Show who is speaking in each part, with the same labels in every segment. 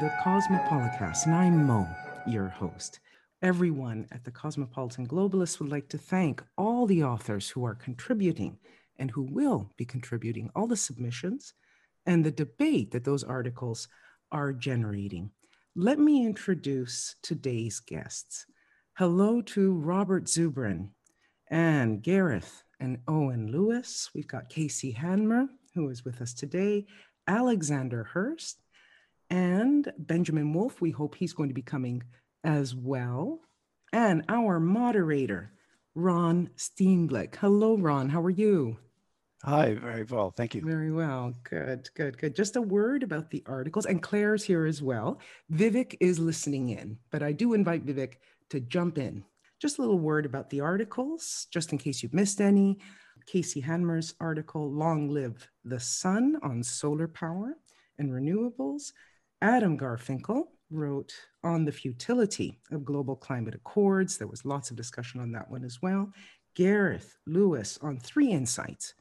Speaker 1: the Cosmopolicast, and I'm Mo, your host. Everyone at the Cosmopolitan Globalist would like to thank all the authors who are contributing and who will be contributing, all the submissions and the debate that those articles are generating. Let me introduce today's guests. Hello to Robert Zubrin and Gareth and Owen Lewis. We've got Casey Handmer, who is with us today, Alexander Hurst, and Benjamin Wolf. We hope he's going to be coming as well. And our moderator, Ron Steenblik. Hello, Ron. How are you?
Speaker 2: Hi, very well. Thank you.
Speaker 1: Very well. Good, good, good. Just a word about the articles, and Claire's here as well. Vivek is listening in, but I do invite Vivek to jump in. Just a little word about the articles, just in case you've missed any. Casey Handmer's article, Long Live the Sun on Solar Power and Renewables. Adam Garfinkle wrote on the futility of global climate accords. There was lots of discussion on that one as well. Gareth Lewis on three insights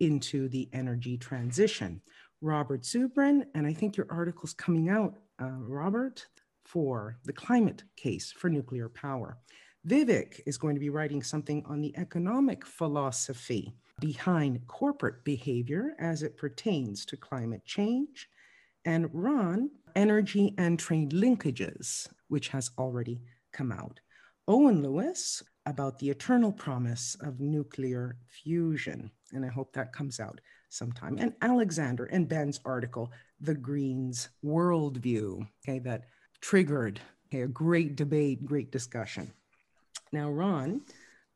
Speaker 1: into the energy transition. Robert Zubrin, and I think your article's coming out, uh, Robert, for the climate case for nuclear power. Vivek is going to be writing something on the economic philosophy behind corporate behavior as it pertains to climate change. And Ron, energy and trade linkages, which has already come out. Owen Lewis about the eternal promise of nuclear fusion. And I hope that comes out sometime. And Alexander and Ben's article, The Greens Worldview, okay, that triggered okay, a great debate, great discussion. Now, Ron,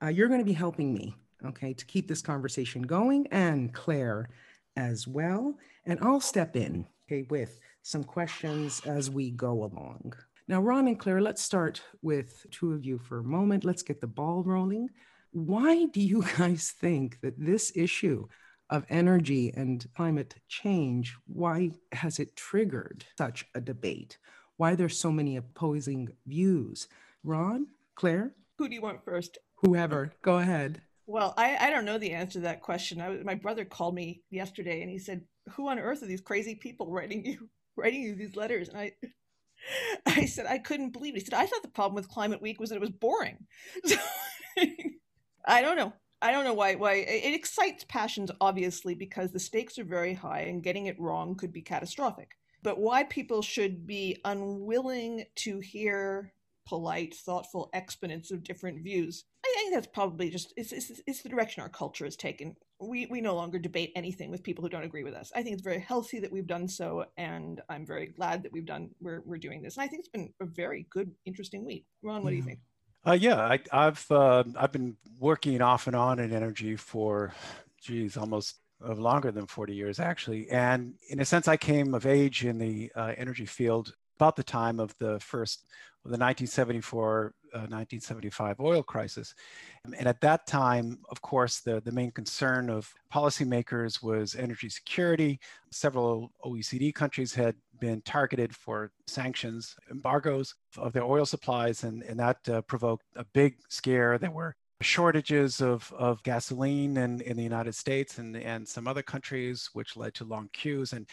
Speaker 1: uh, you're going to be helping me, okay, to keep this conversation going, and Claire as well. And I'll step in, okay, with some questions as we go along. Now, Ron and Claire, let's start with two of you for a moment. Let's get the ball rolling. Why do you guys think that this issue of energy and climate change, why has it triggered such a debate? Why there's so many opposing views? Ron, Claire?
Speaker 3: Who do you want first?
Speaker 1: Whoever, go ahead.
Speaker 3: Well, I, I don't know the answer to that question. I, my brother called me yesterday and he said, "Who on earth are these crazy people writing you writing you these letters?" And I I said, I couldn't believe it. He said, I thought the problem with Climate Week was that it was boring. So, I don't know. I don't know why. Why it excites passions, obviously, because the stakes are very high, and getting it wrong could be catastrophic. But why people should be unwilling to hear polite, thoughtful exponents of different views. Think that's probably just it's, it's, it's the direction our culture has taken. We we no longer debate anything with people who don't agree with us. I think it's very healthy that we've done so, and I'm very glad that we've done we're we're doing this. And I think it's been a very good, interesting week. Ron, what do you think?
Speaker 2: Uh, yeah, I, have uh, I've been working off and on in energy for, geez, almost uh, longer than 40 years actually. And in a sense, I came of age in the uh, energy field about the time of the first the 1974 uh, 1975 oil crisis. And at that time, of course, the, the main concern of policymakers was energy security. Several OECD countries had been targeted for sanctions, embargoes of their oil supplies, and, and that uh, provoked a big scare. There were shortages of, of gasoline in, in the United States and, and some other countries, which led to long queues. And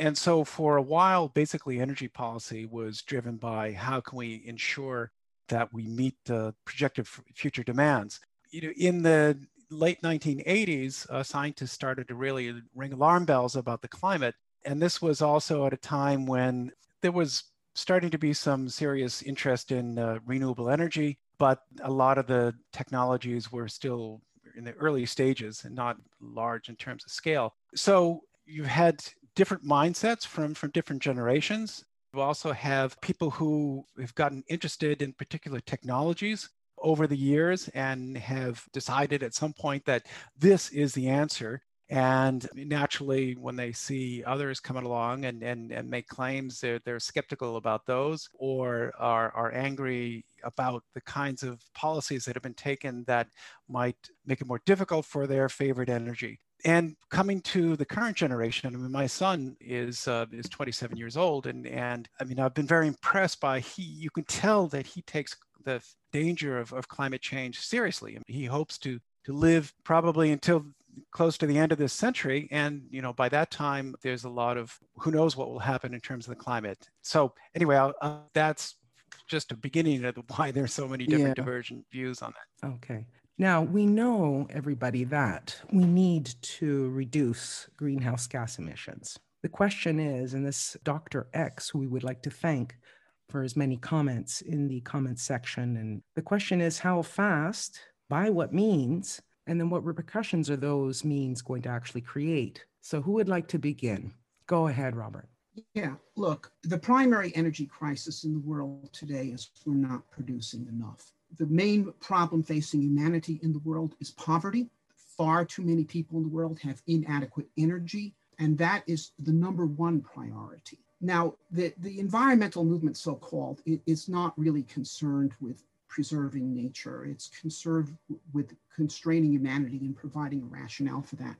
Speaker 2: and so for a while, basically energy policy was driven by how can we ensure that we meet the projected future demands. You know, in the late 1980s, uh, scientists started to really ring alarm bells about the climate. And this was also at a time when there was starting to be some serious interest in uh, renewable energy, but a lot of the technologies were still in the early stages and not large in terms of scale. So you had different mindsets from, from different generations. We also have people who have gotten interested in particular technologies over the years and have decided at some point that this is the answer. And naturally, when they see others coming along and, and, and make claims, they're, they're skeptical about those or are, are angry about the kinds of policies that have been taken that might make it more difficult for their favorite energy and coming to the current generation, I mean, my son is uh, is 27 years old, and and I mean, I've been very impressed by he. You can tell that he takes the danger of, of climate change seriously. I mean, he hopes to to live probably until close to the end of this century. And, you know, by that time, there's a lot of who knows what will happen in terms of the climate. So, anyway, uh, that's just a beginning of why there's so many different yeah. divergent views on that.
Speaker 1: Okay. Now, we know, everybody, that we need to reduce greenhouse gas emissions. The question is, and this Dr. X, who we would like to thank for his many comments in the comments section, and the question is how fast, by what means, and then what repercussions are those means going to actually create? So, who would like to begin? Go ahead, Robert.
Speaker 4: Yeah, look, the primary energy crisis in the world today is we're not producing enough. The main problem facing humanity in the world is poverty. Far too many people in the world have inadequate energy, and that is the number one priority. Now, the, the environmental movement, so called, is not really concerned with preserving nature. It's concerned with constraining humanity and providing a rationale for that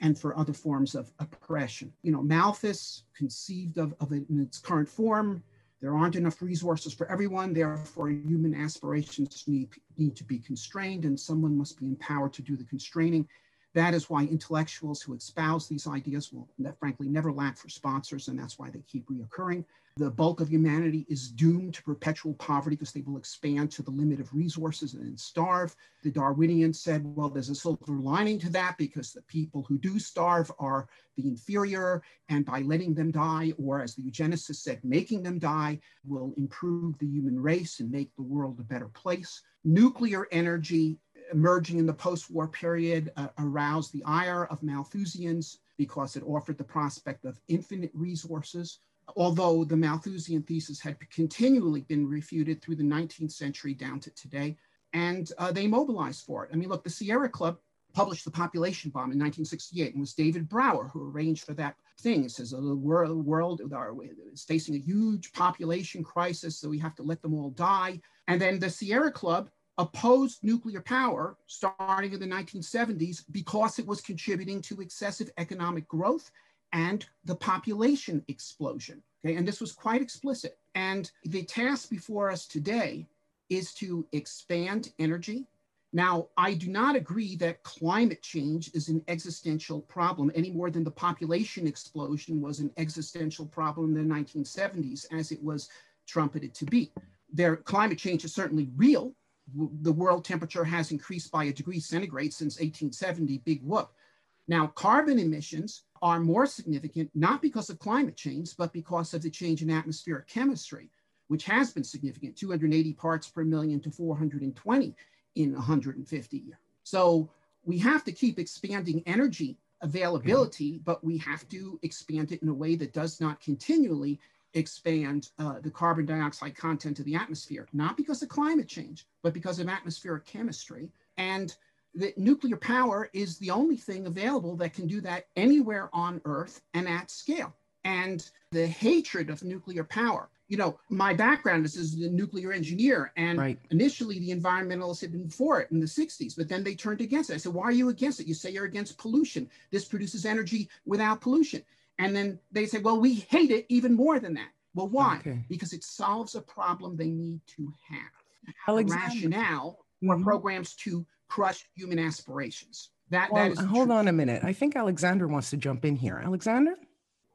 Speaker 4: and for other forms of oppression. You know, Malthus conceived of, of it in its current form. There aren't enough resources for everyone, therefore human aspirations need, need to be constrained and someone must be empowered to do the constraining. That is why intellectuals who espouse these ideas will, frankly, never lack for sponsors, and that's why they keep reoccurring. The bulk of humanity is doomed to perpetual poverty because they will expand to the limit of resources and then starve. The Darwinians said, well, there's a silver lining to that because the people who do starve are the inferior, and by letting them die, or as the eugenicists said, making them die, will improve the human race and make the world a better place. Nuclear energy emerging in the post-war period uh, aroused the ire of Malthusians because it offered the prospect of infinite resources. Although the Malthusian thesis had continually been refuted through the 19th century down to today, and uh, they mobilized for it. I mean, look, the Sierra Club published The Population Bomb in 1968, and it was David Brower who arranged for that thing. It says the world, world is facing a huge population crisis, so we have to let them all die. And then the Sierra Club opposed nuclear power starting in the 1970s because it was contributing to excessive economic growth and the population explosion. Okay, and this was quite explicit. And the task before us today is to expand energy. Now, I do not agree that climate change is an existential problem any more than the population explosion was an existential problem in the 1970s, as it was trumpeted to be. Their climate change is certainly real, the world temperature has increased by a degree centigrade since 1870, big whoop. Now, carbon emissions are more significant, not because of climate change, but because of the change in atmospheric chemistry, which has been significant, 280 parts per million to 420 in 150 years. So we have to keep expanding energy availability, but we have to expand it in a way that does not continually expand uh, the carbon dioxide content of the atmosphere, not because of climate change, but because of atmospheric chemistry. And that nuclear power is the only thing available that can do that anywhere on Earth and at scale. And the hatred of nuclear power. You know, my background is as a nuclear engineer, and right. initially the environmentalists had been for it in the 60s, but then they turned against it. I said, Why are you against it? You say you're against pollution. This produces energy without pollution. And then they say, well, we hate it even more than that. Well, why? Okay. Because it solves a problem they need to have. Alexander. A rationale for mm-hmm. programs to crush human aspirations. That, well, that is
Speaker 1: hold truth. on a minute. I think Alexander wants to jump in here. Alexander?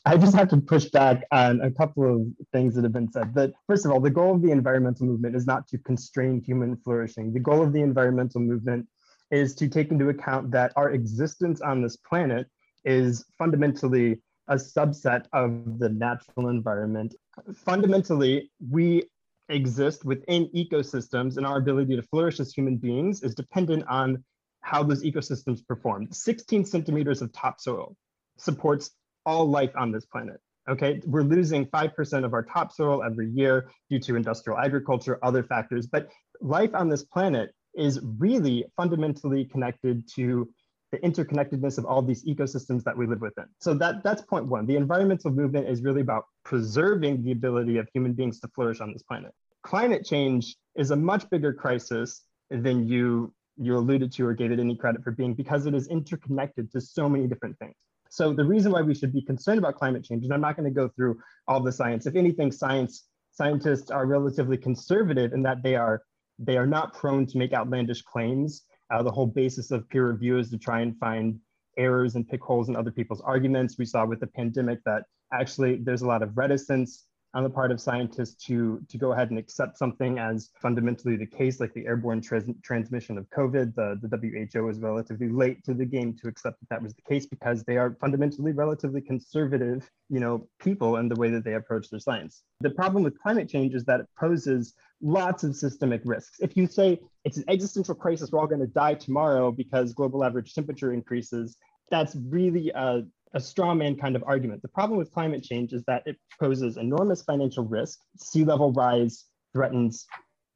Speaker 5: I just have to push back on a couple of things that have been said. That first of all, the goal of the environmental movement is not to constrain human flourishing. The goal of the environmental movement is to take into account that our existence on this planet is fundamentally a subset of the natural environment. Fundamentally, we exist within ecosystems and our ability to flourish as human beings is dependent on how those ecosystems perform. 16 centimeters of topsoil supports all life on this planet. Okay, we're losing 5% of our topsoil every year due to industrial agriculture, other factors, but life on this planet is really fundamentally connected to the interconnectedness of all these ecosystems that we live within. So that, that's point one. The environmental movement is really about preserving the ability of human beings to flourish on this planet. Climate change is a much bigger crisis than you, you alluded to or gave it any credit for being because it is interconnected to so many different things. So the reason why we should be concerned about climate change, and I'm not going to go through all the science. If anything, science scientists are relatively conservative in that they are they are not prone to make outlandish claims uh, the whole basis of peer review is to try and find errors and pick holes in other people's arguments. We saw with the pandemic that actually there's a lot of reticence on the part of scientists to, to go ahead and accept something as fundamentally the case, like the airborne trans transmission of COVID. The, the WHO was relatively late to the game to accept that that was the case because they are fundamentally relatively conservative, you know, people in the way that they approach their science. The problem with climate change is that it poses lots of systemic risks. If you say it's an existential crisis, we're all going to die tomorrow because global average temperature increases, that's really a, a straw man kind of argument. The problem with climate change is that it poses enormous financial risk. Sea level rise threatens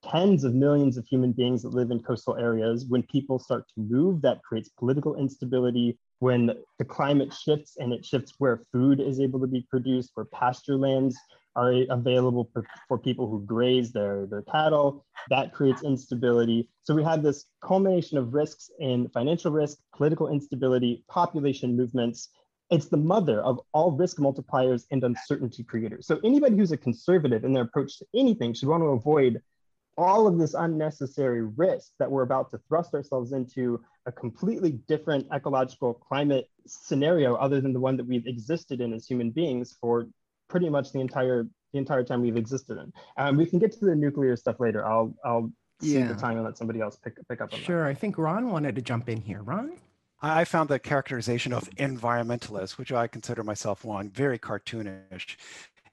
Speaker 5: tens of millions of human beings that live in coastal areas. When people start to move, that creates political instability. When the climate shifts and it shifts where food is able to be produced, where pasture lands are available for, for people who graze their, their cattle. That creates instability. So we have this culmination of risks in financial risk, political instability, population movements. It's the mother of all risk multipliers and uncertainty creators. So anybody who's a conservative in their approach to anything should want to avoid all of this unnecessary risk that we're about to thrust ourselves into a completely different ecological climate scenario other than the one that we've existed in as human beings for pretty much the entire the entire time we've existed in. Um, we can get to the nuclear stuff later. I'll I'll see yeah. the time and let somebody else pick pick up on
Speaker 1: sure,
Speaker 5: that.
Speaker 1: I think Ron wanted to jump in here. Ron.
Speaker 2: I found the characterization of environmentalists, which I consider myself one, very cartoonish.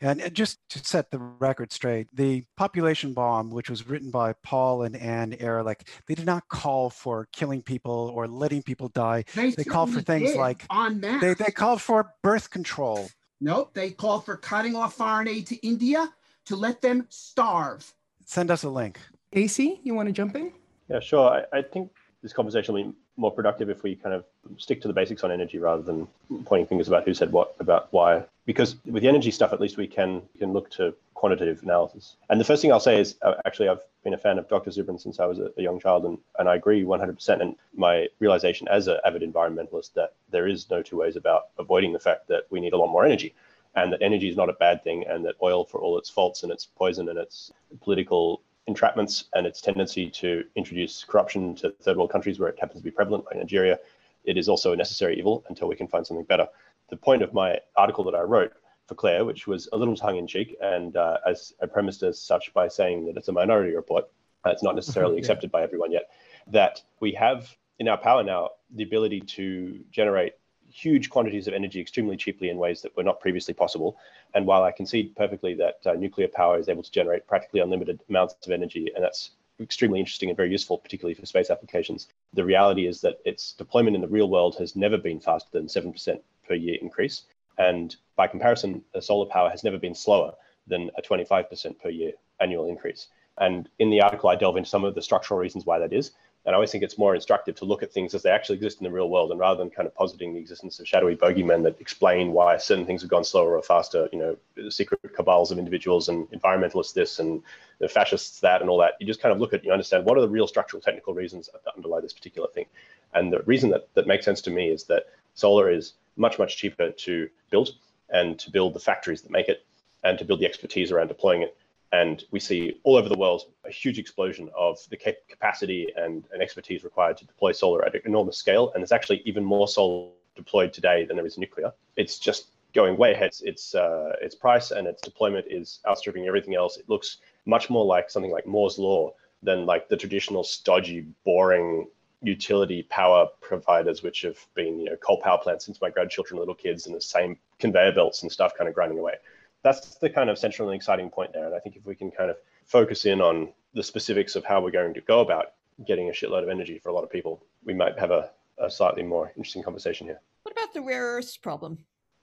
Speaker 2: And just to set the record straight, the population bomb, which was written by Paul and Anne Ehrlich, they did not call for killing people or letting people die. They, they called for things like
Speaker 4: on mass.
Speaker 2: They, they called for birth control.
Speaker 4: Nope, they called for cutting off foreign aid to India to let them starve.
Speaker 2: Send us a link.
Speaker 1: AC, you want to jump in?
Speaker 6: Yeah, sure. I, I think this conversation will be more productive if we kind of stick to the basics on energy rather than pointing fingers about who said what about why. Because with the energy stuff, at least we can can look to quantitative analysis. And the first thing I'll say is uh, actually I've been a fan of Dr. Zubrin since I was a, a, young child, and, and I agree 100%. And my realization as an avid environmentalist that there is no two ways about avoiding the fact that we need a lot more energy and that energy is not a bad thing, and that oil, for all its faults and its poison and its political entrapments and its tendency to introduce corruption to third world countries where it happens to be prevalent, like Nigeria, it is also a necessary evil until we can find something better. The point of my article that I wrote for Claire, which was a little tongue in cheek, and uh, as I premised as such by saying that it's a minority report, uh, it's not necessarily yeah. accepted by everyone yet, that we have in our power now the ability to generate huge quantities of energy extremely cheaply in ways that were not previously possible. And while I concede perfectly that uh, nuclear power is able to generate practically unlimited amounts of energy, and that's extremely interesting and very useful, particularly for space applications, the reality is that its deployment in the real world has never been faster than 7% per year increase. And by comparison, solar power has never been slower than a 25% per year annual increase. And in the article, I delve into some of the structural reasons why that is. And I always think it's more instructive to look at things as they actually exist in the real world, and rather than kind of positing the existence of shadowy bogeymen that explain why certain things have gone slower or faster, you know, secret cabals of individuals and environmentalists this and the fascists that and all that. You just kind of look at, you understand what are the real structural technical reasons that underlie this particular thing. And the reason that that makes sense to me is that solar is much much cheaper to build and to build the factories that make it and to build the expertise around deploying it and we see all over the world a huge explosion of the capacity and, and expertise required to deploy solar at an enormous scale. And there's actually even more solar deployed today than there is nuclear. It's just going way ahead. Its uh, its price and its deployment is outstripping everything else. It looks much more like something like Moore's law than like the traditional stodgy, boring utility power providers, which have been you know coal power plants since my grandchildren little kids, and the same conveyor belts and stuff kind of grinding away that's the kind of central and exciting point there. And I think if we can kind of focus in on the specifics of how we're going to go about getting a shitload of energy for a lot of people, we might have a, a slightly more interesting conversation here.
Speaker 3: What about the rare earths problem?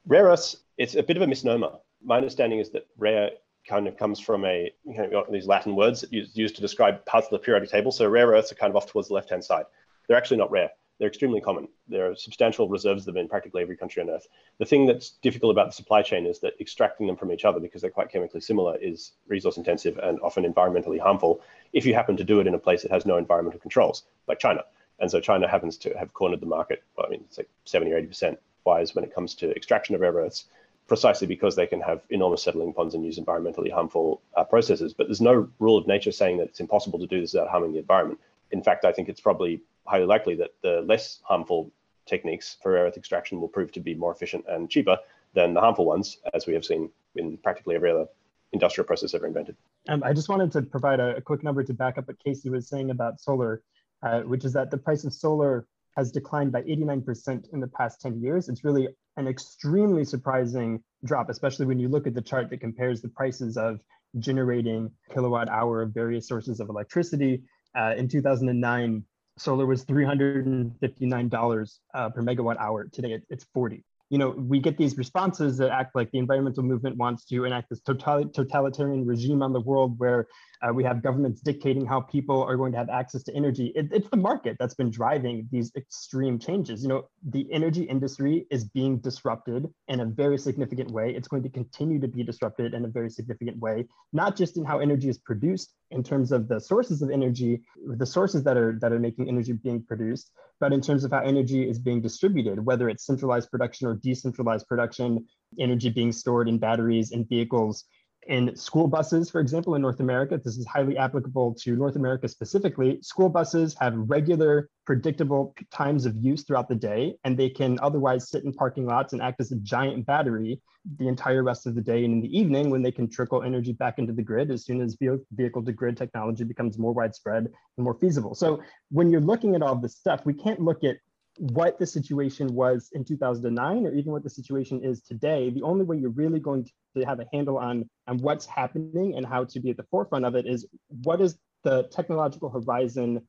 Speaker 6: Rare earths, it's a bit of a misnomer. My understanding is that rare kind of comes from a you know these Latin words that used to describe parts of the periodic table. So rare earths are kind of off towards the left hand side. They're actually not rare they're extremely common. There are substantial reserves of them in practically every country on Earth. The thing that's difficult about the supply chain is that extracting them from each other, because they're quite chemically similar, is resource intensive and often environmentally harmful if you happen to do it in a place that has no environmental controls, like China. And so China happens to have cornered the market, well, I mean, it's like 70 or 80% wise when it comes to extraction of rare earths, precisely because they can have enormous settling ponds and use environmentally harmful uh, processes. But there's no rule of nature saying that it's impossible to do this without harming the environment. In fact, I think it's probably highly likely that the less harmful techniques for rare earth extraction will prove to be more efficient and cheaper than the harmful ones, as we have seen in practically every other industrial process ever invented.
Speaker 5: Um, I just wanted to provide a, a, quick number to back up what Casey was saying about solar, uh, which is that the price of solar has declined by 89% in the past 10 years. It's really an extremely surprising drop, especially when you look at the chart that compares the prices of generating kilowatt hour of various sources of electricity. Uh, in 2009, solar was $359 uh, per megawatt hour. Today, it, it's 40 you know, we get these responses that act like the environmental movement wants to enact this totalitarian regime on the world where uh, we have governments dictating how people are going to have access to energy. It, it's the market that's been driving these extreme changes. You know, the energy industry is being disrupted in a very significant way. It's going to continue to be disrupted in a very significant way, not just in how energy is produced in terms of the sources of energy, the sources that are that are making energy being produced, but in terms of how energy is being distributed, whether it's centralized production or decentralized production, energy being stored in batteries and vehicles in school buses, for example, in North America, this is highly applicable to North America specifically. School buses have regular, predictable times of use throughout the day, and they can otherwise sit in parking lots and act as a giant battery the entire rest of the day. And in the evening, when they can trickle energy back into the grid as soon as vehicle to grid technology becomes more widespread and more feasible. So when you're looking at all this stuff, we can't look at what the situation was in 2009 or even what the situation is today the only way you're really going to have a handle on on what's happening and how to be at the forefront of it is what is the technological horizon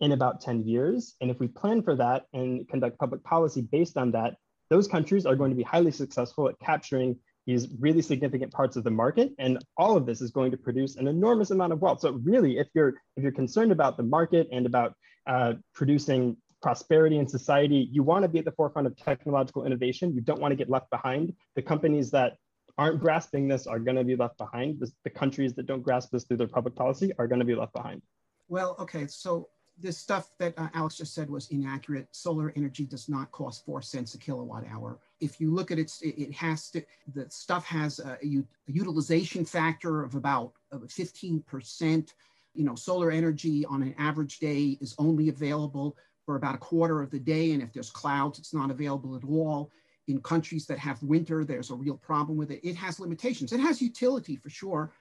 Speaker 5: in about 10 years? And if we plan for that and conduct public policy based on that those countries are going to be highly successful at capturing these really significant parts of the market. And all of this is going to produce an enormous amount of wealth. So really if you're if you're concerned about the market and about uh, producing prosperity in society, you want to be at the forefront of technological innovation. You don't want to get left behind. The companies that aren't grasping this are going to be left behind. The, the countries that don't grasp this through their public policy are going to be left behind.
Speaker 4: Well, okay, so this stuff that uh, Alex just said was inaccurate. Solar energy does not cost four cents a kilowatt hour. If you look at it, it has to, the stuff has a, a utilization factor of about 15%. You know, solar energy on an average day is only available for about a quarter of the day. And if there's clouds, it's not available at all. In countries that have winter, there's a real problem with it. It has limitations. It has utility for sure.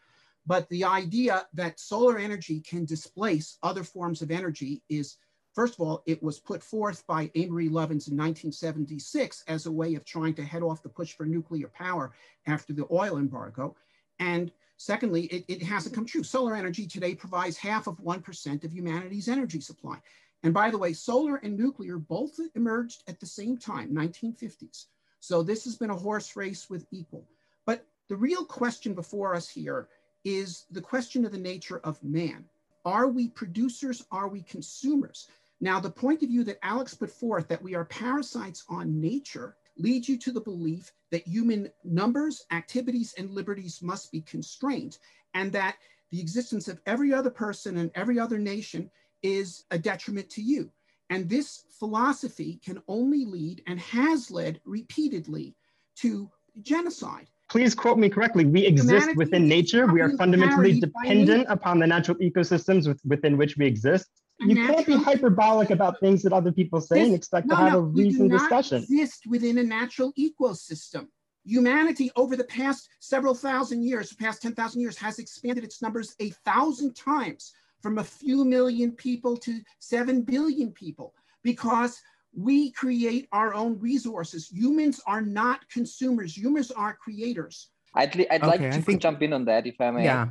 Speaker 4: But the idea that solar energy can displace other forms of energy is, first of all, it was put forth by Amory Lovins in 1976 as a way of trying to head off the push for nuclear power after the oil embargo. And secondly, it, it hasn't come true. Solar energy today provides half of 1% of humanity's energy supply. And by the way, solar and nuclear both emerged at the same time, 1950s. So this has been a horse race with equal. But the real question before us here is the question of the nature of man. Are we producers? Are we consumers? Now, the point of view that Alex put forth that we are parasites on nature leads you to the belief that human numbers, activities, and liberties must be constrained, and that the existence of every other person and every other nation is a detriment to you. And this philosophy can only lead and has led repeatedly to genocide.
Speaker 5: Please quote me correctly. We exist Humanity within nature. We are fundamentally dependent upon the natural ecosystems with, within which we exist. You can't be hyperbolic about things that other people say this, and expect no, to have no, a reasoned discussion.
Speaker 4: We exist within a natural ecosystem. Humanity over the past several thousand years, the past 10,000 years, has expanded its numbers a thousand times from a few million people to 7 billion people because we create our own resources. Humans are not consumers, humans are creators.
Speaker 7: I'd, li- I'd okay, like to think, jump in on that if I may.
Speaker 1: Yeah.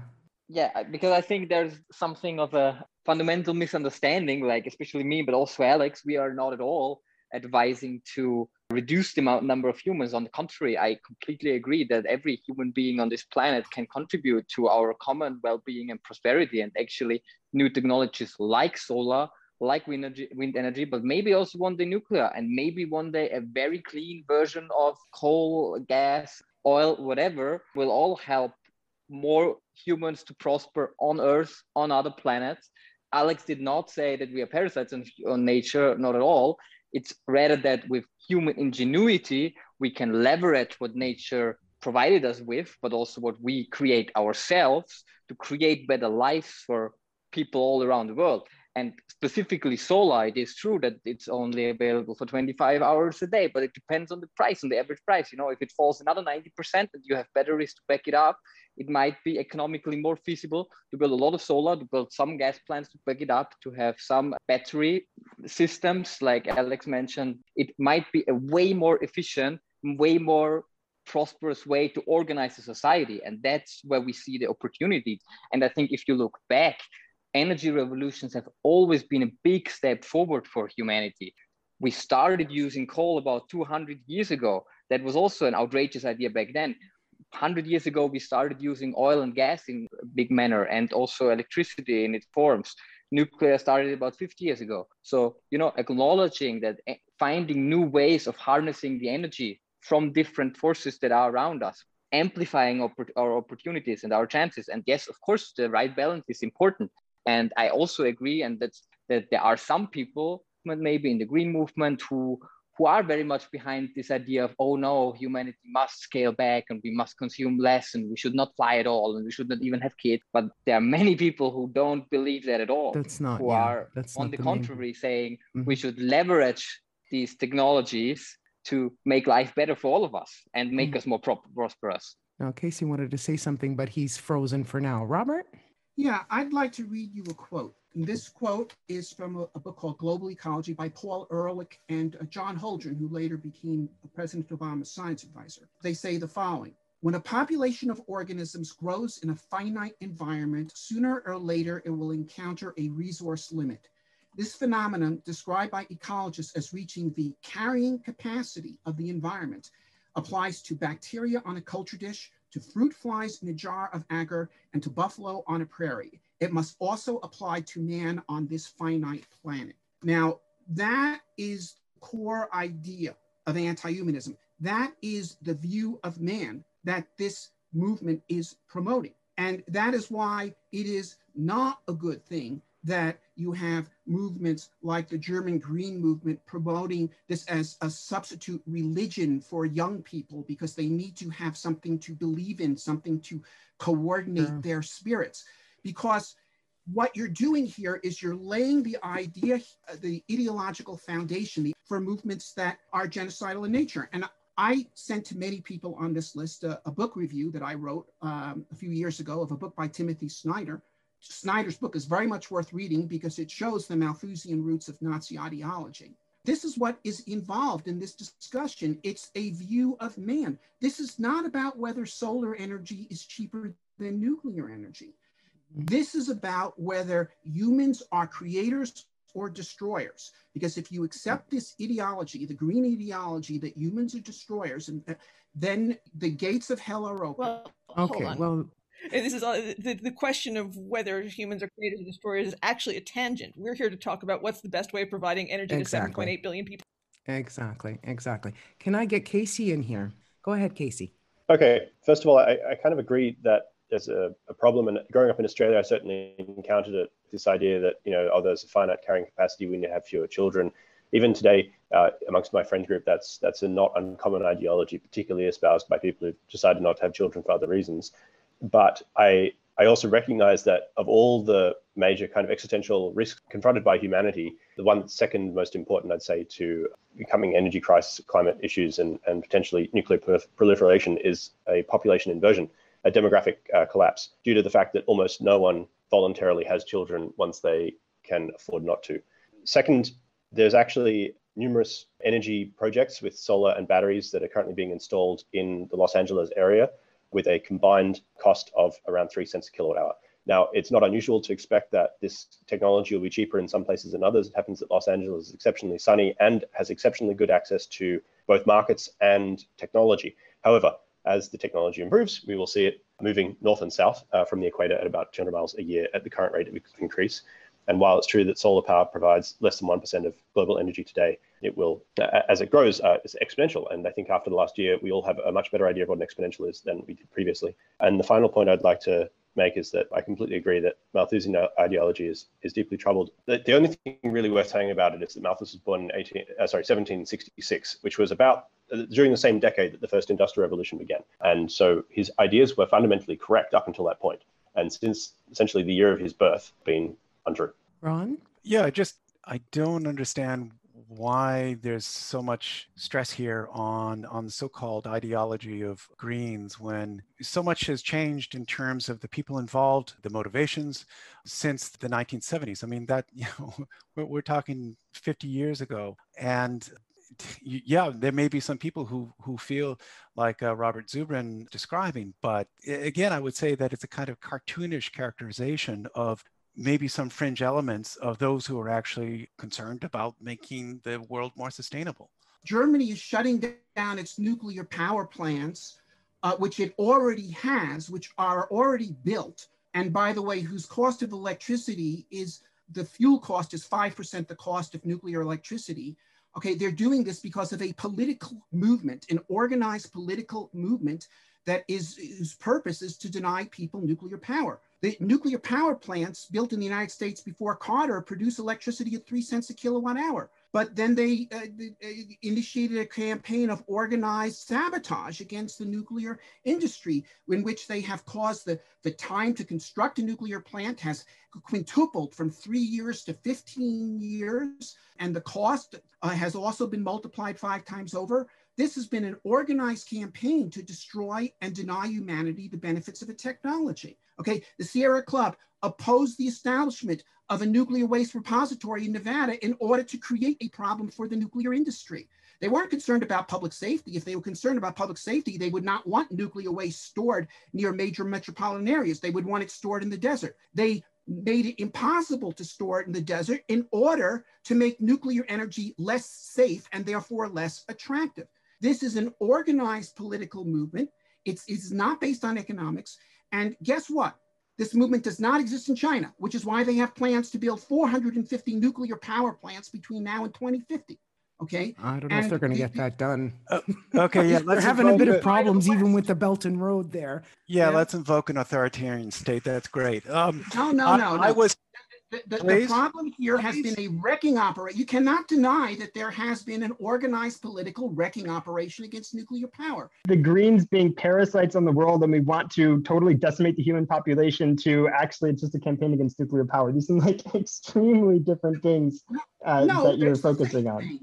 Speaker 7: Yeah, because I think there's something of a fundamental misunderstanding, like especially me, but also Alex, we are not at all advising to reduce the amount number of humans. On the contrary, I completely agree that every human being on this planet can contribute to our common well-being and prosperity. And actually, new technologies like solar, like wind energy, wind energy, but maybe also one day nuclear, and maybe one day a very clean version of coal, gas, oil, whatever, will all help more humans to prosper on Earth, on other planets. Alex did not say that we are parasites on, on nature, not at all. It's rather that with human ingenuity, we can leverage what nature provided us with, but also what we create ourselves to create better lives for people all around the world. And specifically solar, it is true that it's only available for 25 hours a day, but it depends on the price, on the average price. You know, if it falls another 90% and you have batteries to back it up, it might be economically more feasible to build a lot of solar, to build some gas plants to back it up, to have some battery systems, like Alex mentioned. It might be a way more efficient, way more prosperous way to organize a society. And that's where we see the opportunity. And I think if you look back, energy revolutions have always been a big step forward for humanity. We started using coal about 200 years ago. That was also an outrageous idea back then. 100 years ago, we started using oil and gas in a big manner and also electricity in its forms. Nuclear started about 50 years ago. So, you know, acknowledging that eh, finding new ways of harnessing the energy from different forces that are around us, amplifying our opportunities and our chances. And yes, of course, the right balance is important. And I also agree, and that's that there are some people, maybe in the green movement, who who are very much behind this idea of oh no, humanity must scale back and we must consume less and we should not fly at all and we should not even have kids. But there are many people who don't believe that at all.
Speaker 1: That's not
Speaker 7: who
Speaker 1: yeah,
Speaker 7: are
Speaker 1: that's
Speaker 7: on the,
Speaker 1: the
Speaker 7: contrary
Speaker 1: main...
Speaker 7: saying
Speaker 1: mm-hmm.
Speaker 7: we should leverage these technologies to make life better for all of us and make mm-hmm. us more pro- prosperous.
Speaker 1: Now, Casey wanted to say something, but he's frozen for now. Robert?
Speaker 4: Yeah, I'd like to read you a quote. And this quote is from a, a, book called Global Ecology by Paul Ehrlich and uh, John Holdren, who later became President Obama's science advisor. They say the following When a population of organisms grows in a finite environment, sooner or later it will encounter a resource limit. This phenomenon, described by ecologists as reaching the carrying capacity of the environment, applies to bacteria on a culture dish, to fruit flies in a jar of agar, and to buffalo on a prairie. It must also apply to man on this finite planet. Now, that is core idea of anti-humanism. That is the view of man that this movement is promoting. And that is why it is not a good thing that you have movements like the German Green Movement promoting this as a substitute religion for young people because they need to have something to believe in, something to coordinate yeah. their spirits. Because what you're doing here is you're laying the idea, the ideological foundation for movements that are genocidal in nature. And I sent to many people on this list a, a book review that I wrote um, a few years ago of a book by Timothy Snyder Snyder's book is very much worth reading because it shows the Malthusian roots of Nazi ideology. This is what is involved in this discussion. It's a view of man. This is not about whether solar energy is cheaper than nuclear energy. This is about whether humans are creators or destroyers. Because if you accept this ideology, the green ideology that humans are destroyers, and uh, then the gates of hell are open.
Speaker 3: Well,
Speaker 1: okay, well,
Speaker 3: and this is the, the question of whether humans are creators or destroyers is actually a tangent. We're here to talk about what's the best way of providing energy exactly. to 7.8 billion people.
Speaker 1: Exactly, exactly. Can I get Casey in here? Go ahead, Casey.
Speaker 6: Okay. First of all, I, I kind of agree that there's a, a, problem. And growing up in Australia, I certainly encountered it. This idea that you know, oh, there's a finite carrying capacity. We need to have fewer children. Even today, uh, amongst my friend group, that's that's a not uncommon ideology, particularly espoused by people who've decided not to have children for other reasons but I I also recognize that of all the major kind of existential risks confronted by humanity, the one second most important, I'd say, to becoming energy crisis, climate issues, and, and potentially nuclear proliferation is a population inversion, a demographic uh, collapse, due to the fact that almost no one voluntarily has children once they can afford not to. Second, there's actually numerous energy projects with solar and batteries that are currently being installed in the Los Angeles area with a combined cost of around three cents a kilowatt hour. Now, it's not unusual to expect that this technology will be cheaper in some places than others. It happens that Los Angeles is exceptionally sunny and has exceptionally good access to both markets and technology. However, as the technology improves, we will see it moving north and south uh, from the equator at about 200 miles a year at the current rate of increase. And while it's true that solar power provides less than 1% of global energy today, it will, as it grows, uh, it's exponential. And I think after the last year, we all have a much better idea of what an exponential is than we did previously. And the final point I'd like to make is that I completely agree that Malthusian ideology is, is deeply troubled. The, the only thing really worth saying about it is that Malthus was born in 18, uh, sorry, 1766, which was about uh, during the same decade that the first industrial revolution began. And so his ideas were fundamentally correct up until that point. And since essentially the year of his birth, been untrue.
Speaker 1: Ron?
Speaker 2: Yeah, just I don't understand why there's so much stress here on on the so-called ideology of greens when so much has changed in terms of the people involved the motivations since the 1970s i mean that you know we're, we're talking 50 years ago and yeah, there may be some people who who feel like uh, Robert Zubrin describing, but again, I would say that it's a kind of cartoonish characterization of maybe some fringe elements of those who are actually concerned about making the world more sustainable.
Speaker 4: Germany is shutting down its nuclear power plants, uh, which it already has, which are already built. And by the way, whose cost of electricity is the fuel cost is 5% the cost of nuclear electricity. Okay, they're doing this because of a political movement, an organized political movement that is whose purpose is to deny people nuclear power. The nuclear power plants built in the United States before Carter produce electricity at three cents a kilowatt hour. But then they uh, uh, initiated a campaign of organized sabotage against the nuclear industry, in which they have caused the, the time to construct a nuclear plant has quintupled from three years to 15 years. And the cost uh, has also been multiplied five times over. This has been an organized campaign to destroy and deny humanity the benefits of a technology. Okay, the Sierra Club opposed the establishment of a nuclear waste repository in Nevada in order to create a problem for the nuclear industry. They weren't concerned about public safety. If they were concerned about public safety, they would not want nuclear waste stored near major metropolitan areas. They would want it stored in the desert. They made it impossible to store it in the desert in order to make nuclear energy less safe and therefore less attractive. This is an organized political movement. It's, it's not based on economics. And guess what? This movement does not exist in China, which is why they have plans to build 450 nuclear power plants between now and 2050. Okay.
Speaker 1: I don't know and if they're going to get that done.
Speaker 2: Uh, okay. Yeah.
Speaker 1: they're having a bit of problems even with the Belt and Road there.
Speaker 2: Yeah, yeah, Let's invoke an authoritarian state. That's great. Um,
Speaker 4: no, no,
Speaker 2: I,
Speaker 4: no, no.
Speaker 2: I was
Speaker 4: the, the, the, problem here has been a wrecking operation. You cannot deny that there has been an organized political wrecking operation against nuclear power.
Speaker 5: The Greens being parasites on the world and we want to totally decimate the human population to actually it's just a campaign against nuclear power. These seem like extremely different things uh, no, that you're focusing on.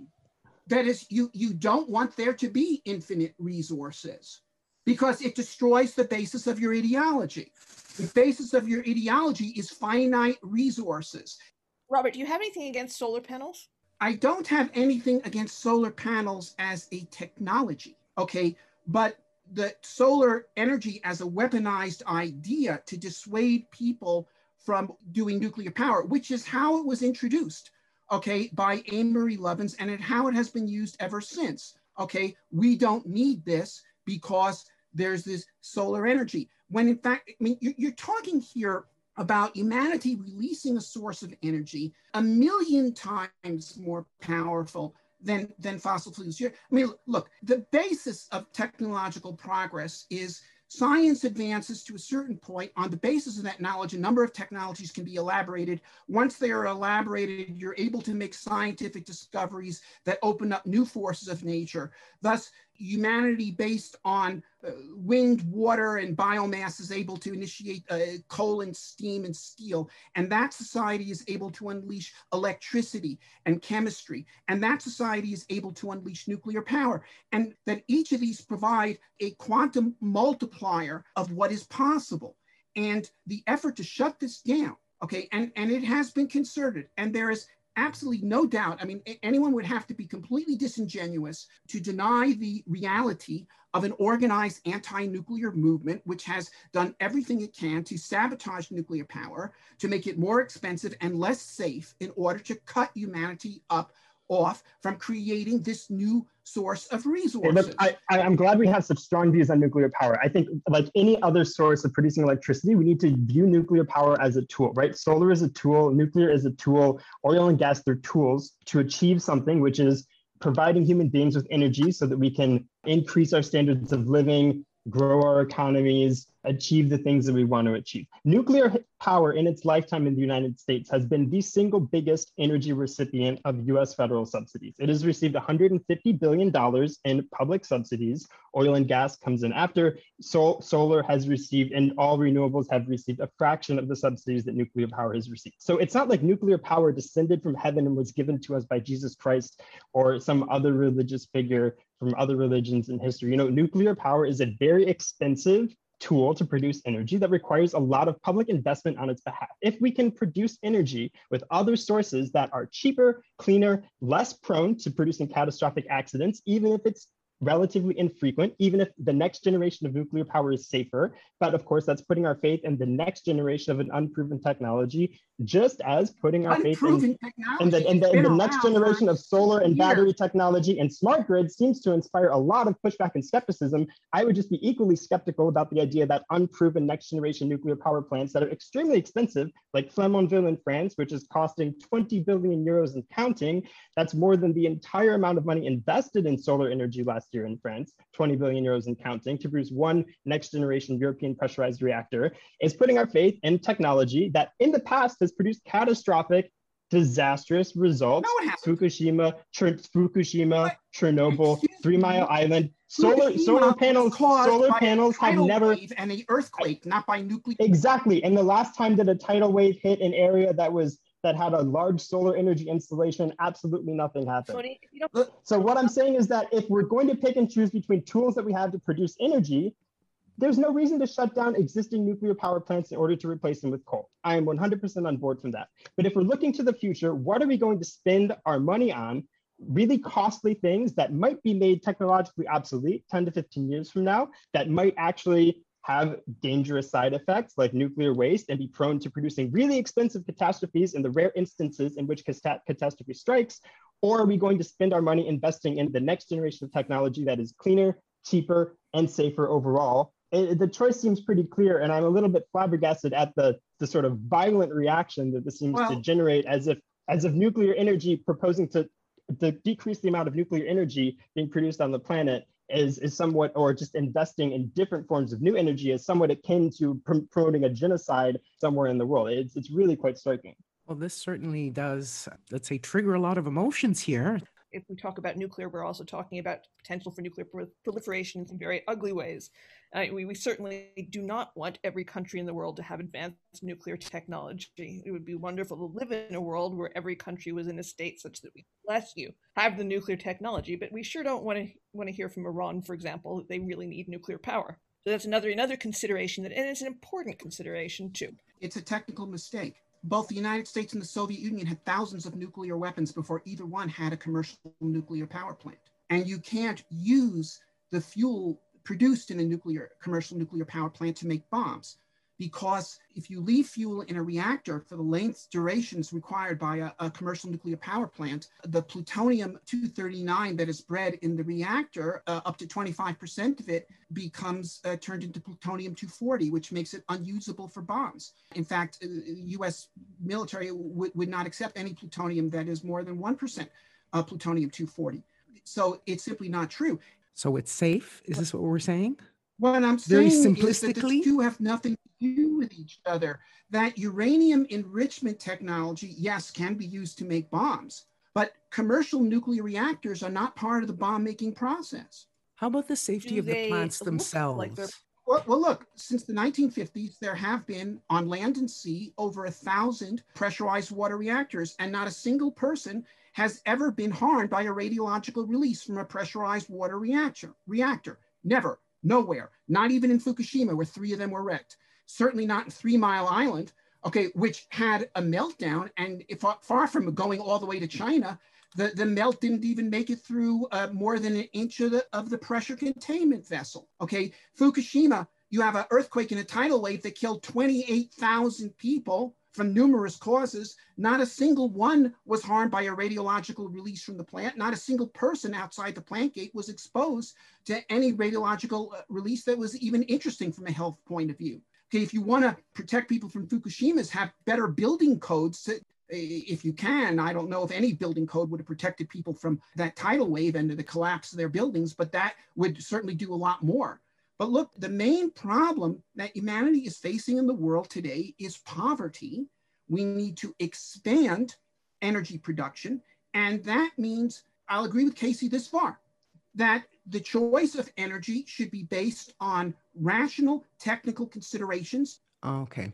Speaker 4: That is, you, you don't want there to be infinite resources because it destroys the basis of your ideology. The basis of your ideology is finite resources.
Speaker 3: Robert, do you have anything against solar panels?
Speaker 4: I don't have anything against solar panels as a technology, okay? But the solar energy as a weaponized idea to dissuade people from doing nuclear power, which is how it was introduced, okay, by Amory Lovins and how it has been used ever since, okay? We don't need this because there's this solar energy when in fact, I mean, you're talking here about humanity releasing a source of energy a million times more powerful than, than fossil fuels. I mean, look, the basis of technological progress is science advances to a certain point. On the basis of that knowledge, a number of technologies can be elaborated. Once they are elaborated, you're able to make scientific discoveries that open up new forces of nature. Thus, humanity based on uh, wind, water, and biomass is able to initiate uh, coal and steam and steel. And that society is able to unleash electricity and chemistry. And that society is able to unleash nuclear power. And that each of these provide a quantum multiplier of what is possible. And the effort to shut this down, okay, and, and it has been concerted. And there is absolutely no doubt. I mean, anyone would have to be completely disingenuous to deny the reality of an organized anti nuclear movement, which has done everything it can to sabotage nuclear power, to make it more expensive and less safe in order to cut humanity up off from creating this new source of resources.
Speaker 5: I, I, am glad we have such strong views on nuclear power. I think, like any other source of producing electricity, we need to view nuclear power as a tool, right? Solar is a tool, nuclear is a tool, oil and gas, they're tools to achieve something, which is providing human beings with energy so that we can increase our standards of living, grow our economies, achieve the things that we want to achieve. Nuclear power in its lifetime in the United States has been the single biggest energy recipient of US federal subsidies. It has received $150 billion in public subsidies. Oil and gas comes in after. Sol- solar has received, and all renewables have received a fraction of the subsidies that nuclear power has received. So it's not like nuclear power descended from heaven and was given to us by Jesus Christ or some other religious figure from other religions in history. You know, nuclear power is a very expensive tool to produce energy that requires a lot of public investment on its behalf. If we can produce energy with other sources that are cheaper, cleaner, less prone to producing catastrophic accidents, even if it's relatively infrequent, even if the next generation of nuclear power is safer. But of course, that's putting our faith in the next generation of an unproven technology, just as putting our unproven faith in, in, the, in the, in the next generation of solar and battery technology and smart grid seems to inspire a lot of pushback and skepticism. I would just be equally skeptical about the idea that unproven next generation nuclear power plants that are extremely expensive, like Flamanville in France, which is costing 20 billion euros and counting, that's more than the entire amount of money invested in solar energy last year in France, 20 billion euros and counting, to produce one next generation European pressurized reactor, is putting our faith in technology that in the past has produced catastrophic, disastrous results.
Speaker 4: No,
Speaker 5: Fukushima, Ch- Fukushima, Chernobyl, Three Mile Island. Solar solar panels solar panels have never
Speaker 4: and an earthquake, not by nuclear.
Speaker 5: Exactly. And the last time that a tidal wave hit an area that was that had a large solar energy installation, absolutely nothing happened. Tony, uh, so what I'm saying is that if we're going to pick and choose between tools that we have to produce energy, there's no reason to shut down existing nuclear power plants in order to replace them with coal. I am 100% on board from that. But if we're looking to the future, what are we going to spend our money on? Really costly things that might be made technologically obsolete 10 to 15 years from now, that might actually have dangerous side effects like nuclear waste and be prone to producing really expensive catastrophes in the rare instances in which catastrophe strikes? Or are we going to spend our money investing in the next generation of technology that is cleaner, cheaper, and safer overall? It, the choice seems pretty clear, and I'm a little bit flabbergasted at the, the sort of violent reaction that this seems well, to generate as if as if nuclear energy proposing to, to decrease the amount of nuclear energy being produced on the planet is, is somewhat, or just investing in different forms of new energy is somewhat akin to pr- promoting a genocide somewhere in the world. It's, it's really quite striking.
Speaker 1: Well, this certainly does, let's say, trigger a lot of emotions here
Speaker 3: if we talk about nuclear, we're also talking about potential for nuclear proliferation in some very ugly ways. Uh, we, we, certainly do not want every country in the world to have advanced nuclear technology. It would be wonderful to live in a world where every country was in a state such that we, bless you, have the nuclear technology. But we sure don't want to want to hear from Iran, for example, that they really need nuclear power. So that's another another consideration that, and it's an important consideration too.
Speaker 4: It's a technical mistake both the United States and the Soviet Union had thousands of nuclear weapons before either one had a commercial nuclear power plant. And you can't use the fuel produced in a nuclear commercial nuclear power plant to make bombs because if you leave fuel in a reactor for the length durations required by a, a, commercial nuclear power plant, the plutonium 239 that is bred in the reactor, uh, up to 25% of it becomes uh, turned into plutonium 240, which makes it unusable for bombs. In fact, uh, US military w- would not accept any plutonium that is more than 1% of plutonium 240. So it's simply not true.
Speaker 1: So it's safe? Is this what we're saying?
Speaker 4: What I'm Very saying simplistically? is that the two have nothing do with each other. That uranium enrichment technology, yes, can be used to make bombs, but commercial nuclear reactors are not part of the bomb making process.
Speaker 1: How about the safety do of the plants themselves? Like
Speaker 4: well, well, look, since the 1950s, there have been on land and sea over a thousand pressurized water reactors, and not a single person has ever been harmed by a radiological release from a pressurized water reactor. Reactor, never. Nowhere, not even in Fukushima, where three of them were wrecked. Certainly not in Three Mile Island, okay, which had a meltdown. And if, far from going all the way to China, the, the melt didn't even make it through uh, more than an inch of the, of the pressure containment vessel. Okay, Fukushima, you have an earthquake and a tidal wave that killed 28,000 people from numerous causes. Not a single one was harmed by a radiological release from the plant. Not a single person outside the plant gate was exposed to any radiological uh, release that was even interesting from a health point of view. Okay, if you want to protect people from Fukushima's, have better building codes to, if you can, I don't know if any building code would have protected people from that tidal wave and the collapse of their buildings, but that would certainly do a lot more. But look, the main problem that humanity is facing in the world today is poverty. We need to expand energy production. And that means, I'll agree with Casey this far, that the choice of energy should be based on rational technical considerations.
Speaker 1: Okay.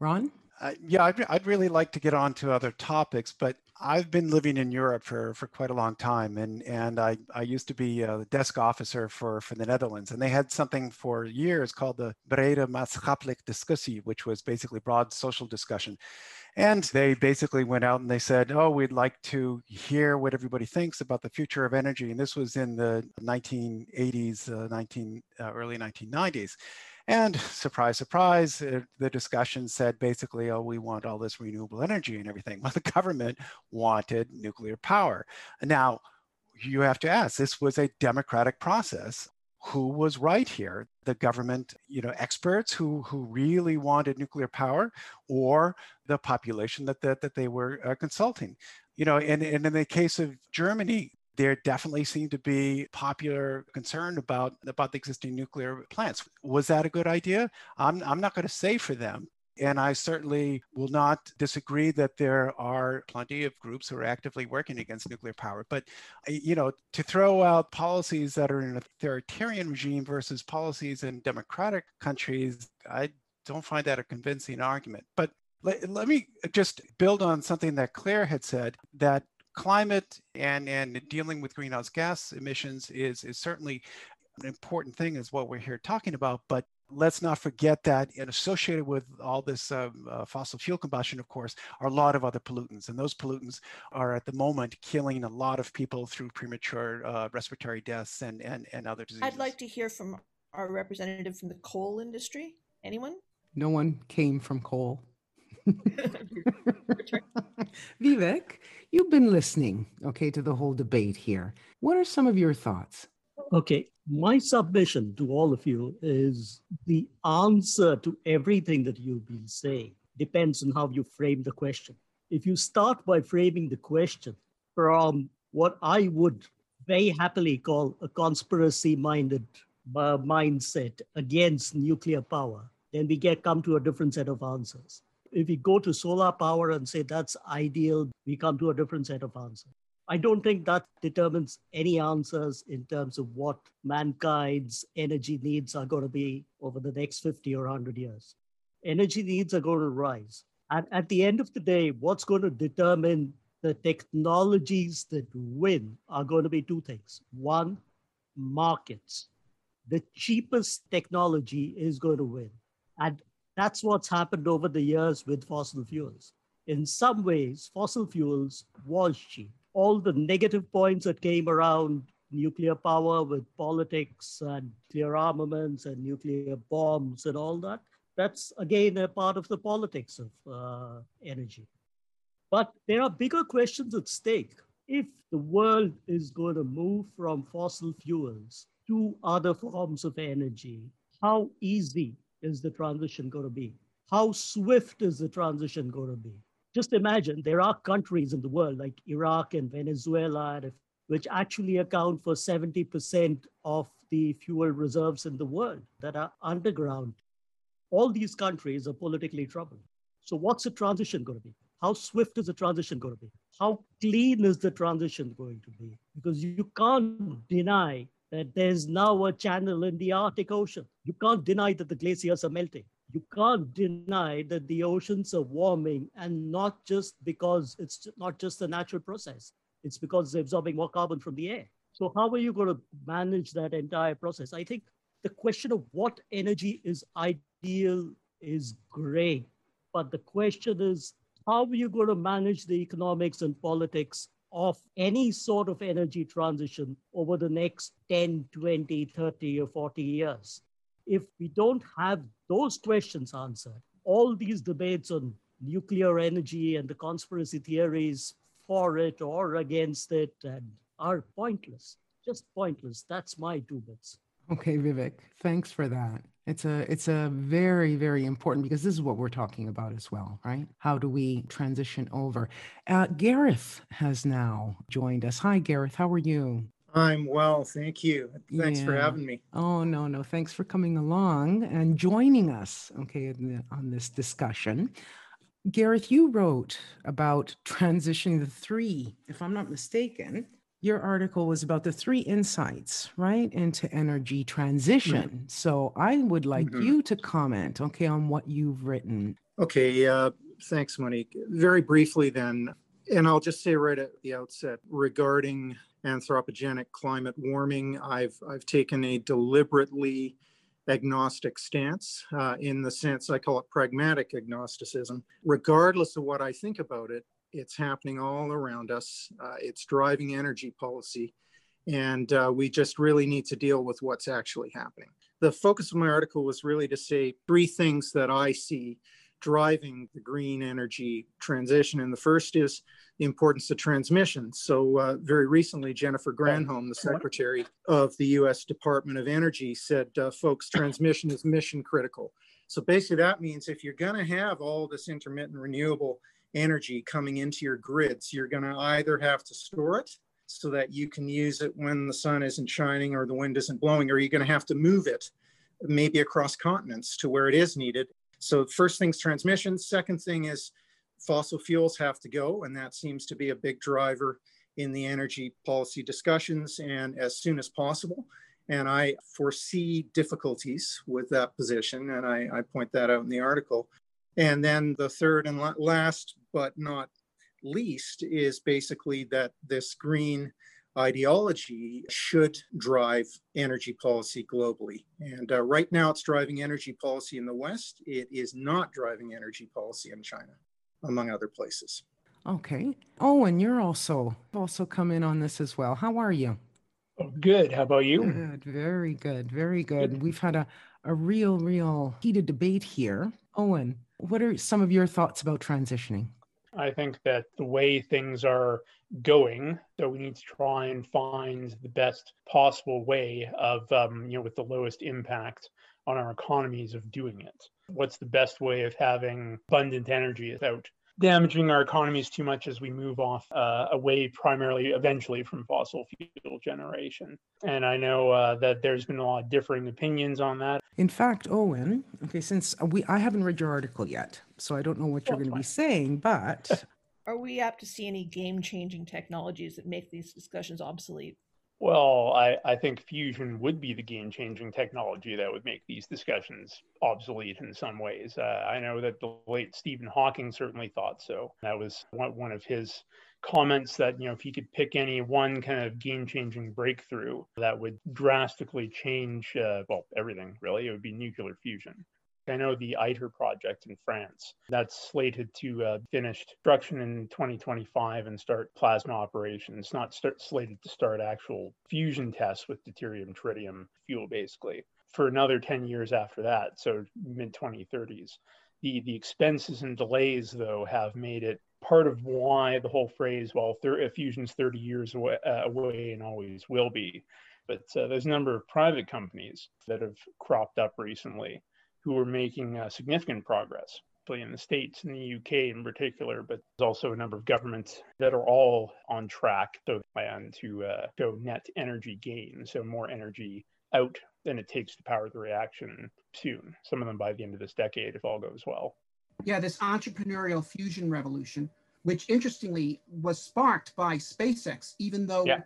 Speaker 1: Ron?
Speaker 2: Uh, yeah, I'd, I'd really like to get on to other topics, but I've been living in Europe for, for quite a long time, and and I, I used to be a desk officer for, for the Netherlands, and they had something for years called the Brede Maatschappelijk Discussie, which was basically broad social discussion. And they basically went out and they said, oh, we'd like to hear what everybody thinks about the future of energy. And this was in the 1980s, uh, 19, uh, early 1990s. And surprise, surprise, uh, the discussion said basically, oh, we want all this renewable energy and everything. Well, the government wanted nuclear power. Now, you have to ask, this was a democratic process. Who was right here? The government, you know, experts who who really wanted nuclear power, or the population that that, that they were uh, consulting? You know, and, and in the case of Germany, there definitely seemed to be popular concern about about the existing nuclear plants. Was that a good idea? I'm I'm not going to say for them. And I certainly will not disagree that there are plenty of groups who are actively working against nuclear power. But, you know, to throw out policies that are in an authoritarian regime versus policies in democratic countries, I don't find that a convincing argument. But let, let me just build on something that Claire had said that climate and, and dealing with greenhouse gas emissions is, is certainly an important thing is what we're here talking about, but let's not forget that and associated with all this um, uh, fossil fuel combustion, of course, are a lot of other pollutants. And those pollutants are at the moment killing a lot of people through premature uh, respiratory deaths and, and, and other diseases.
Speaker 3: I'd like to hear from our representative from the coal industry. Anyone?
Speaker 1: No one came from coal. Vivek, you've been listening, okay, to the whole debate here. What are some of your thoughts?
Speaker 8: Okay, my submission to all of you is the answer to everything that you've been saying depends on how you frame the question. If you start by framing the question from what I would very happily call a conspiracy minded uh, mindset against nuclear power, then we get come to a different set of answers. If we go to solar power and say that's ideal, we come to a different set of answers. I don't think that determines any answers in terms of what mankind's energy needs are going to be over the next 50 or 100 years. Energy needs are going to rise. And at the end of the day, what's going to determine the technologies that win are going to be two things. One, markets. The cheapest technology is going to win. And that's what's happened over the years with fossil fuels. In some ways, fossil fuels was cheap. All the negative points that came around nuclear power with politics and nuclear armaments and nuclear bombs and all that, that's again a part of the politics of uh, energy. But there are bigger questions at stake. If the world is going to move from fossil fuels to other forms of energy, how easy is the transition going to be? How swift is the transition going to be? Just imagine there are countries in the world like Iraq and Venezuela, which actually account for 70% of the fuel reserves in the world that are underground. All these countries are politically troubled. So, what's the transition going to be? How swift is the transition going to be? How clean is the transition going to be? Because you can't deny that there's now a channel in the Arctic Ocean. You can't deny that the glaciers are melting. You can't deny that the oceans are warming, and not just because it's not just a natural process, it's because they're absorbing more carbon from the air. So, how are you going to manage that entire process? I think the question of what energy is ideal is great, but the question is how are you going to manage the economics and politics of any sort of energy transition over the next 10, 20, 30, or 40 years. If we don't have those questions answered, all these debates on nuclear energy and the conspiracy theories for it or against it and are pointless, just pointless. That's my two bits.
Speaker 1: Okay, Vivek, thanks for that. It's a it's a very very important because this is what we're talking about as well, right? How do we transition over? Uh, Gareth has now joined us. Hi, Gareth. How are you?
Speaker 9: I'm well, thank you. Thanks for having me.
Speaker 1: Oh, no, no. Thanks for coming along and joining us, okay, the, on this discussion. Gareth, you wrote about transitioning the three, if I'm not mistaken. Your article was about the three insights, right, into energy transition. So I would like
Speaker 9: Mhm.
Speaker 1: you to comment, okay, on what you've written.
Speaker 9: Okay, uh, thanks, Monique. Very briefly, then, and I'll just say right at the outset regarding anthropogenic climate warming, I've I've taken a deliberately agnostic stance uh, in the sense I call it pragmatic agnosticism. Regardless of what I think about it, it's happening all around us. Uh, it's driving energy policy, and uh, we just really need to deal with what's actually happening. The focus of my article was really to say three things that I see driving the green energy transition. And the first is the importance of transmission. So, uh, very recently, Jennifer Granholm, the Secretary of the US Department of Energy, said, uh, folks, transmission is mission critical. So, basically, that means if you're going to have all this intermittent renewable energy coming into your grids, you're going to either have to store it so that you can use it when the sun isn't shining or the wind isn't blowing, or you're going to have to move it maybe across continents to where it is needed. So first thing's transmission. Second thing is fossil fuels have to go, and that seems to be a big driver in the energy policy discussions and as soon as possible. And I foresee difficulties with that position, and I, I point that out in the article. And then the third and last, but not least, is basically that this green ideology should drive energy policy globally. And uh, right now, it's driving energy policy in the West. It is not driving energy policy in China, among other places.
Speaker 1: Okay. Owen, you're also also come in on this as well. How are you?
Speaker 10: Oh, good. How about you?
Speaker 1: Good, very good, very good. We've had a, a real, real heated debate here. Owen, what are some of your thoughts about transitioning?
Speaker 10: I think that the way things are going, so we need to try and find the best possible way of, um, you know, with the lowest impact on our economies of doing it. What's the best way of having abundant energy without damaging our economies too much as we move off uh, away primarily eventually from fossil fuel generation. And i know uh, that there's been a lot of differing opinions on that.
Speaker 1: In fact, Owen, okay, since we I haven't read your article yet, so I don't know what you're going to be saying, but
Speaker 3: Are we apt to see any game changing technologies that make these discussions obsolete?
Speaker 10: Well, I, I think fusion would be the game changing technology that would make these discussions obsolete in some ways. Uh, I know that the late Stephen Hawking certainly thought so. That was one, one of his comments that, you know, if he could pick any one kind of game changing breakthrough that would drastically change, uh, well, everything really, it would be nuclear fusion. I know the ITER project in France that's slated to uh, finish construction in 2025 and start plasma operations, not start, slated to start actual fusion tests with deuterium tritium fuel, basically, for another 10 years after that, so mid 2030s. The, the expenses and delays, though, have made it part of why the whole phrase, well, thir- fusion's 30 years away, uh, away and always will be. But uh, there's a number of private companies that have cropped up recently who are making uh, significant progress, particularly in the States and the UK in particular, but there's also a number of governments that are all on track to plan to uh, go net energy gain, so more energy out than it takes to power the reaction soon, some of them by the end of this decade, if all goes well.
Speaker 4: Yeah, this entrepreneurial fusion revolution, which interestingly was sparked by SpaceX, even though
Speaker 10: Yeah.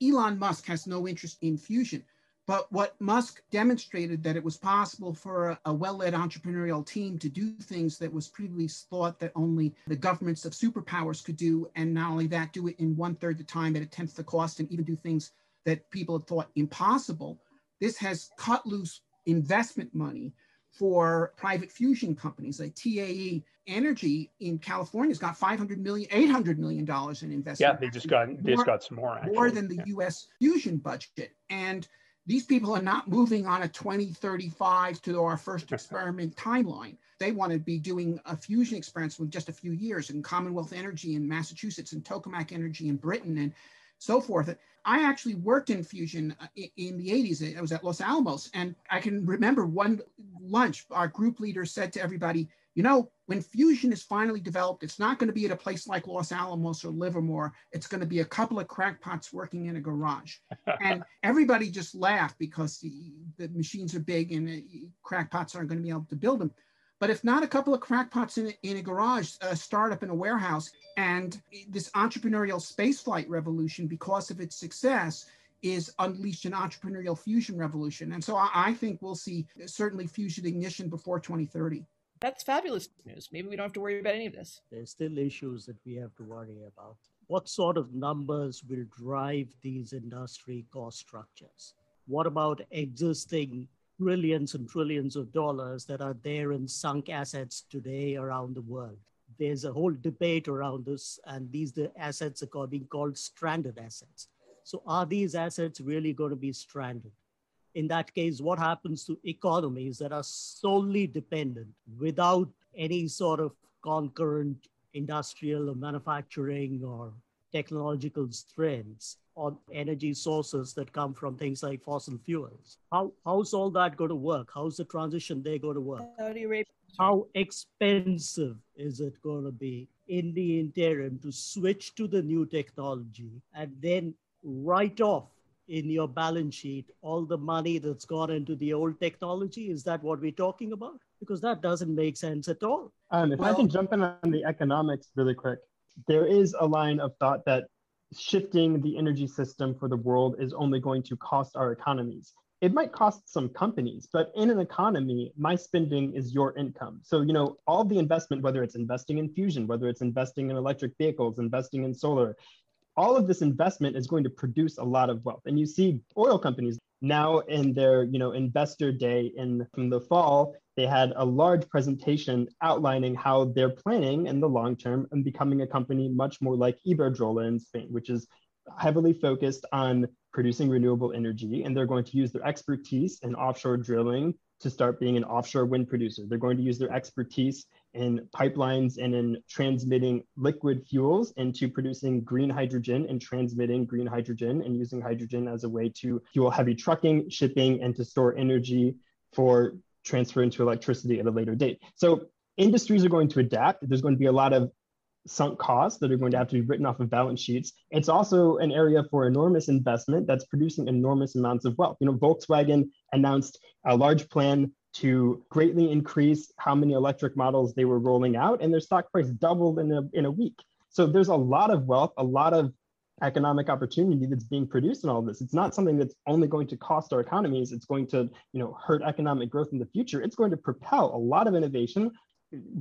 Speaker 4: Elon Musk has no interest in fusion. But what Musk demonstrated that it was possible for a, a well-led entrepreneurial team to do things that was previously thought that only the governments of superpowers could do, and not only that, do it in one third the time at a tenth the cost, and even do things that people had thought impossible. This has cut loose investment money for private fusion companies like TAE Energy in California has got 500 million, 800 million dollars in investment.
Speaker 10: Yeah, they just got they just got some more actually.
Speaker 4: more than the US fusion budget. And these people are not moving on a 2035 to our first experiment timeline. They want to be doing a fusion experiment with just a few years in Commonwealth Energy in Massachusetts and Tokamak Energy in Britain and so forth. I actually worked in fusion uh, in the 80s. I was at Los Alamos, and I can remember one lunch, our group leader said to everybody, you know, when fusion is finally developed, it's not going to be at a place like Los Alamos or Livermore. It's going to be a couple of crackpots working in a garage. and everybody just laughed because the, the machines are big and uh, crackpots aren't going to be able to build them. But if not a couple of crackpots in a, in a garage, a startup in a warehouse, and this entrepreneurial spaceflight revolution, because of its success, is unleashed an entrepreneurial fusion revolution. And so I, I think we'll see certainly fusion ignition before 2030.
Speaker 3: That's fabulous news. Maybe we don't have to worry about any of this.
Speaker 8: There's still issues that we have to worry about. What sort of numbers will drive these industry cost structures? What about existing trillions and trillions of dollars that are there in sunk assets today around the world? There's a whole debate around this, and these the assets are being called stranded assets. So are these assets really going to be stranded? In that case, what happens to economies that are solely dependent without any sort of concurrent industrial or manufacturing or technological strengths on energy sources that come from things like fossil fuels. How, how's all that going to work? How's the transition there going to work?
Speaker 3: Saudi Arabia.
Speaker 8: How expensive is it going to be in the interim to switch to the new technology and then write off in your balance sheet all the money that's gone into the old technology? Is that what we're talking about? Because that doesn't make sense at all.
Speaker 5: Um, if well, I can jump in on the economics really quick, there is a line of thought that shifting the energy system for the world is only going to cost our economies. It might cost some companies, but in an economy, my spending is your income. So, you know, all the investment, whether it's investing in fusion, whether it's investing in electric vehicles, investing in solar, all of this investment is going to produce a lot of wealth. And you see oil companies now in their you know investor day in from the fall they had a large presentation outlining how they're planning in the long term and becoming a company much more like Iberdrola in Spain, which is heavily focused on producing renewable energy. And they're going to use their expertise in offshore drilling to start being an offshore wind producer. They're going to use their expertise in pipelines and in transmitting liquid fuels into producing green hydrogen and transmitting green hydrogen and using hydrogen as a way to fuel heavy trucking, shipping, and to store energy for transfer into electricity at a later date. So industries are going to adapt. There's going to be a lot of sunk costs that are going to have to be written off of balance sheets. It's also an area for enormous investment that's producing enormous amounts of wealth. You know, Volkswagen announced a large plan to greatly increase how many electric models they were rolling out, and their stock price doubled in a, in a week. So there's a lot of wealth, a lot of economic opportunity that's being produced in all of this. It's not something that's only going to cost our economies. It's going to, you know, hurt economic growth in the future. It's going to propel a lot of innovation.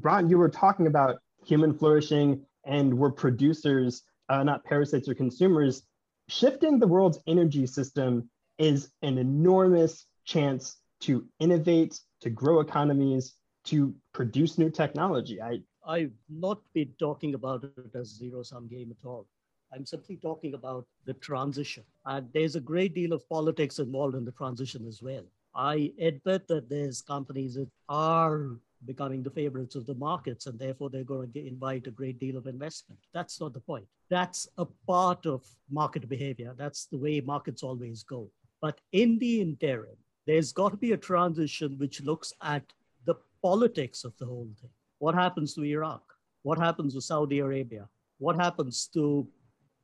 Speaker 5: Ron, you were talking about human flourishing and we're producers, uh, not parasites or consumers. Shifting the world's energy system is an enormous chance to innovate, to grow economies, to produce new technology. I,
Speaker 8: I've not been talking about it as zero sum game at all. I'm simply talking about the transition. And there's a great deal of politics involved in the transition as well. I admit that there's companies that are becoming the favorites of the markets, and therefore they're going to invite a great deal of investment. That's not the point. That's a part of market behavior. That's the way markets always go. But in the interim, there's got to be a transition which looks at the politics of the whole thing. What happens to Iraq? What happens to Saudi Arabia? What happens to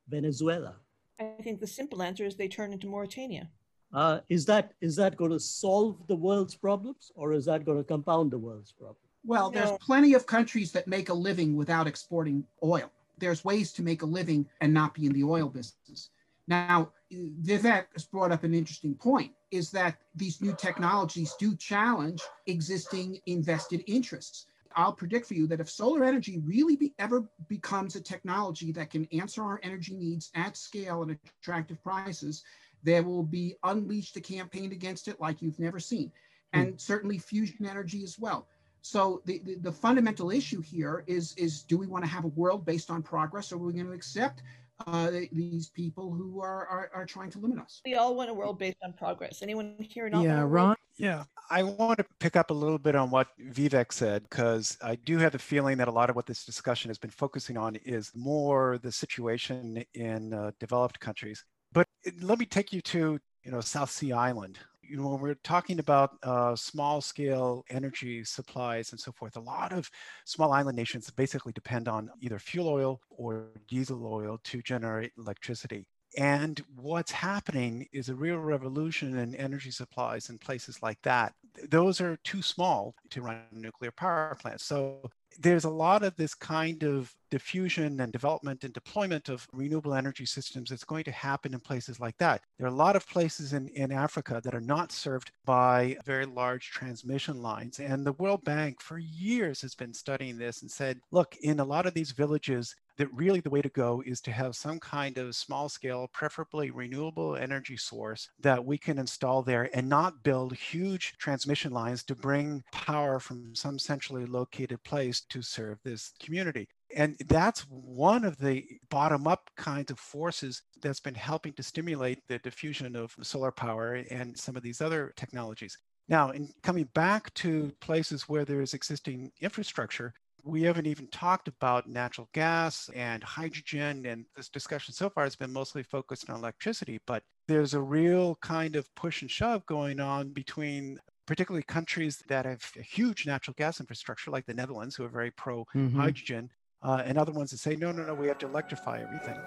Speaker 8: Venezuela?
Speaker 3: I think the simple answer is they turn into Mauritania.
Speaker 8: Uh, is that is that going to solve the world's problems, or is that going to compound the world's problems?
Speaker 4: Well, there's plenty of countries that make a living without exporting oil. There's ways to make a living and not be in the oil business. Now, Vivek has brought up an interesting point is that these new technologies do challenge existing invested interests. I'll predict for you that if solar energy really be, ever becomes a technology that can answer our energy needs at scale at attractive prices, there will be unleashed a campaign against it like you've never seen, hmm. and certainly fusion energy as well. So the, the, the, fundamental issue here is, is do we want to have a world based on progress or are we going to accept uh, these people who are, are, are trying to limit us.
Speaker 3: We all want a world based on progress. Anyone here not?
Speaker 2: Yeah, Ron. Yeah, I want to pick up a little bit on what Vivek said because I do have the feeling that a lot of what this discussion has been focusing on is more the situation in uh, developed countries. But let me take you to you know South Sea Island you know, when we're talking about uh, small scale energy supplies and so forth, a lot of small island nations basically depend on either fuel oil or diesel oil to generate electricity. And what's happening is a real revolution in energy supplies in places like that. Those are too small to run nuclear power plants. So there's a lot of this kind of diffusion and development and deployment of renewable energy systems that's going to happen in places like that. There are a lot of places in, in Africa that are not served by very large transmission lines. And the World Bank for years has been studying this and said, look, in a lot of these villages, that really the way to go is to have some kind of small scale, preferably renewable energy source that we can install there and not build huge transmission lines to bring power from some centrally located place to serve this community. And that's one of the bottom up kinds of forces that's been helping to stimulate the diffusion of solar power and some of these other technologies. Now, in coming back to places where there is existing infrastructure, we haven't even talked about natural gas and hydrogen. And this discussion so far has been mostly focused on electricity, but there's a real kind of push and shove going on between particularly countries that have a huge natural gas infrastructure, like the Netherlands, who are very pro mm-hmm. hydrogen, uh, and other ones that say, no, no, no, we have to electrify everything.